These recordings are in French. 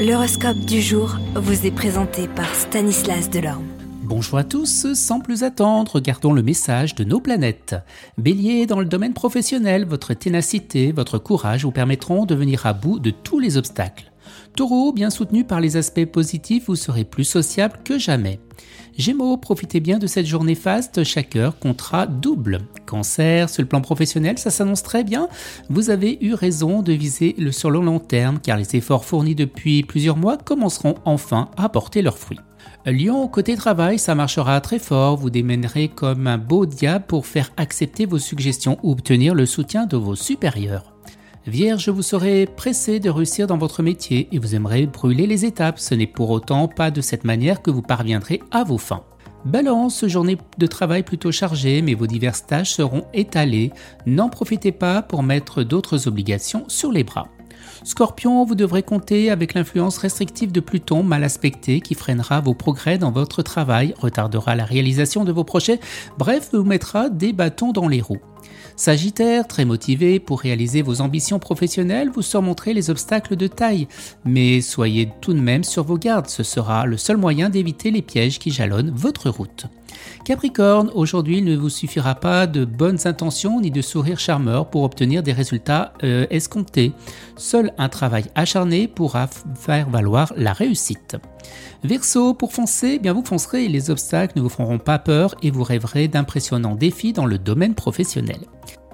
L'horoscope du jour vous est présenté par Stanislas Delorme. Bonjour à tous, sans plus attendre, regardons le message de nos planètes. Bélier, dans le domaine professionnel, votre ténacité, votre courage vous permettront de venir à bout de tous les obstacles. Taureau, bien soutenu par les aspects positifs, vous serez plus sociable que jamais. Gémeaux, profitez bien de cette journée faste, chaque heure comptera double. Cancer, sur le plan professionnel, ça s'annonce très bien. Vous avez eu raison de viser le sur le long terme car les efforts fournis depuis plusieurs mois commenceront enfin à porter leurs fruits. Lion, côté travail, ça marchera très fort, vous démènerez comme un beau diable pour faire accepter vos suggestions ou obtenir le soutien de vos supérieurs. Vierge, vous serez pressé de réussir dans votre métier et vous aimerez brûler les étapes. Ce n'est pour autant pas de cette manière que vous parviendrez à vos fins. Balance, journée de travail plutôt chargée, mais vos diverses tâches seront étalées. N'en profitez pas pour mettre d'autres obligations sur les bras. Scorpion, vous devrez compter avec l'influence restrictive de Pluton mal aspecté qui freinera vos progrès dans votre travail, retardera la réalisation de vos projets, bref, vous mettra des bâtons dans les roues. Sagittaire, très motivé pour réaliser vos ambitions professionnelles, vous surmonterez les obstacles de taille, mais soyez tout de même sur vos gardes, ce sera le seul moyen d'éviter les pièges qui jalonnent votre route. Capricorne, aujourd'hui il ne vous suffira pas de bonnes intentions ni de sourires charmeurs pour obtenir des résultats euh, escomptés. Seul un travail acharné pourra faire valoir la réussite. Verseau, pour foncer, bien vous foncerez les obstacles ne vous feront pas peur et vous rêverez d'impressionnants défis dans le domaine professionnel.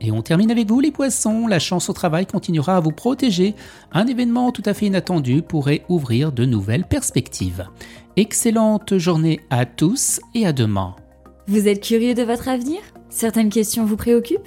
Et on termine avec vous les poissons, la chance au travail continuera à vous protéger. Un événement tout à fait inattendu pourrait ouvrir de nouvelles perspectives. Excellente journée à tous et à demain. Vous êtes curieux de votre avenir? Certaines questions vous préoccupent?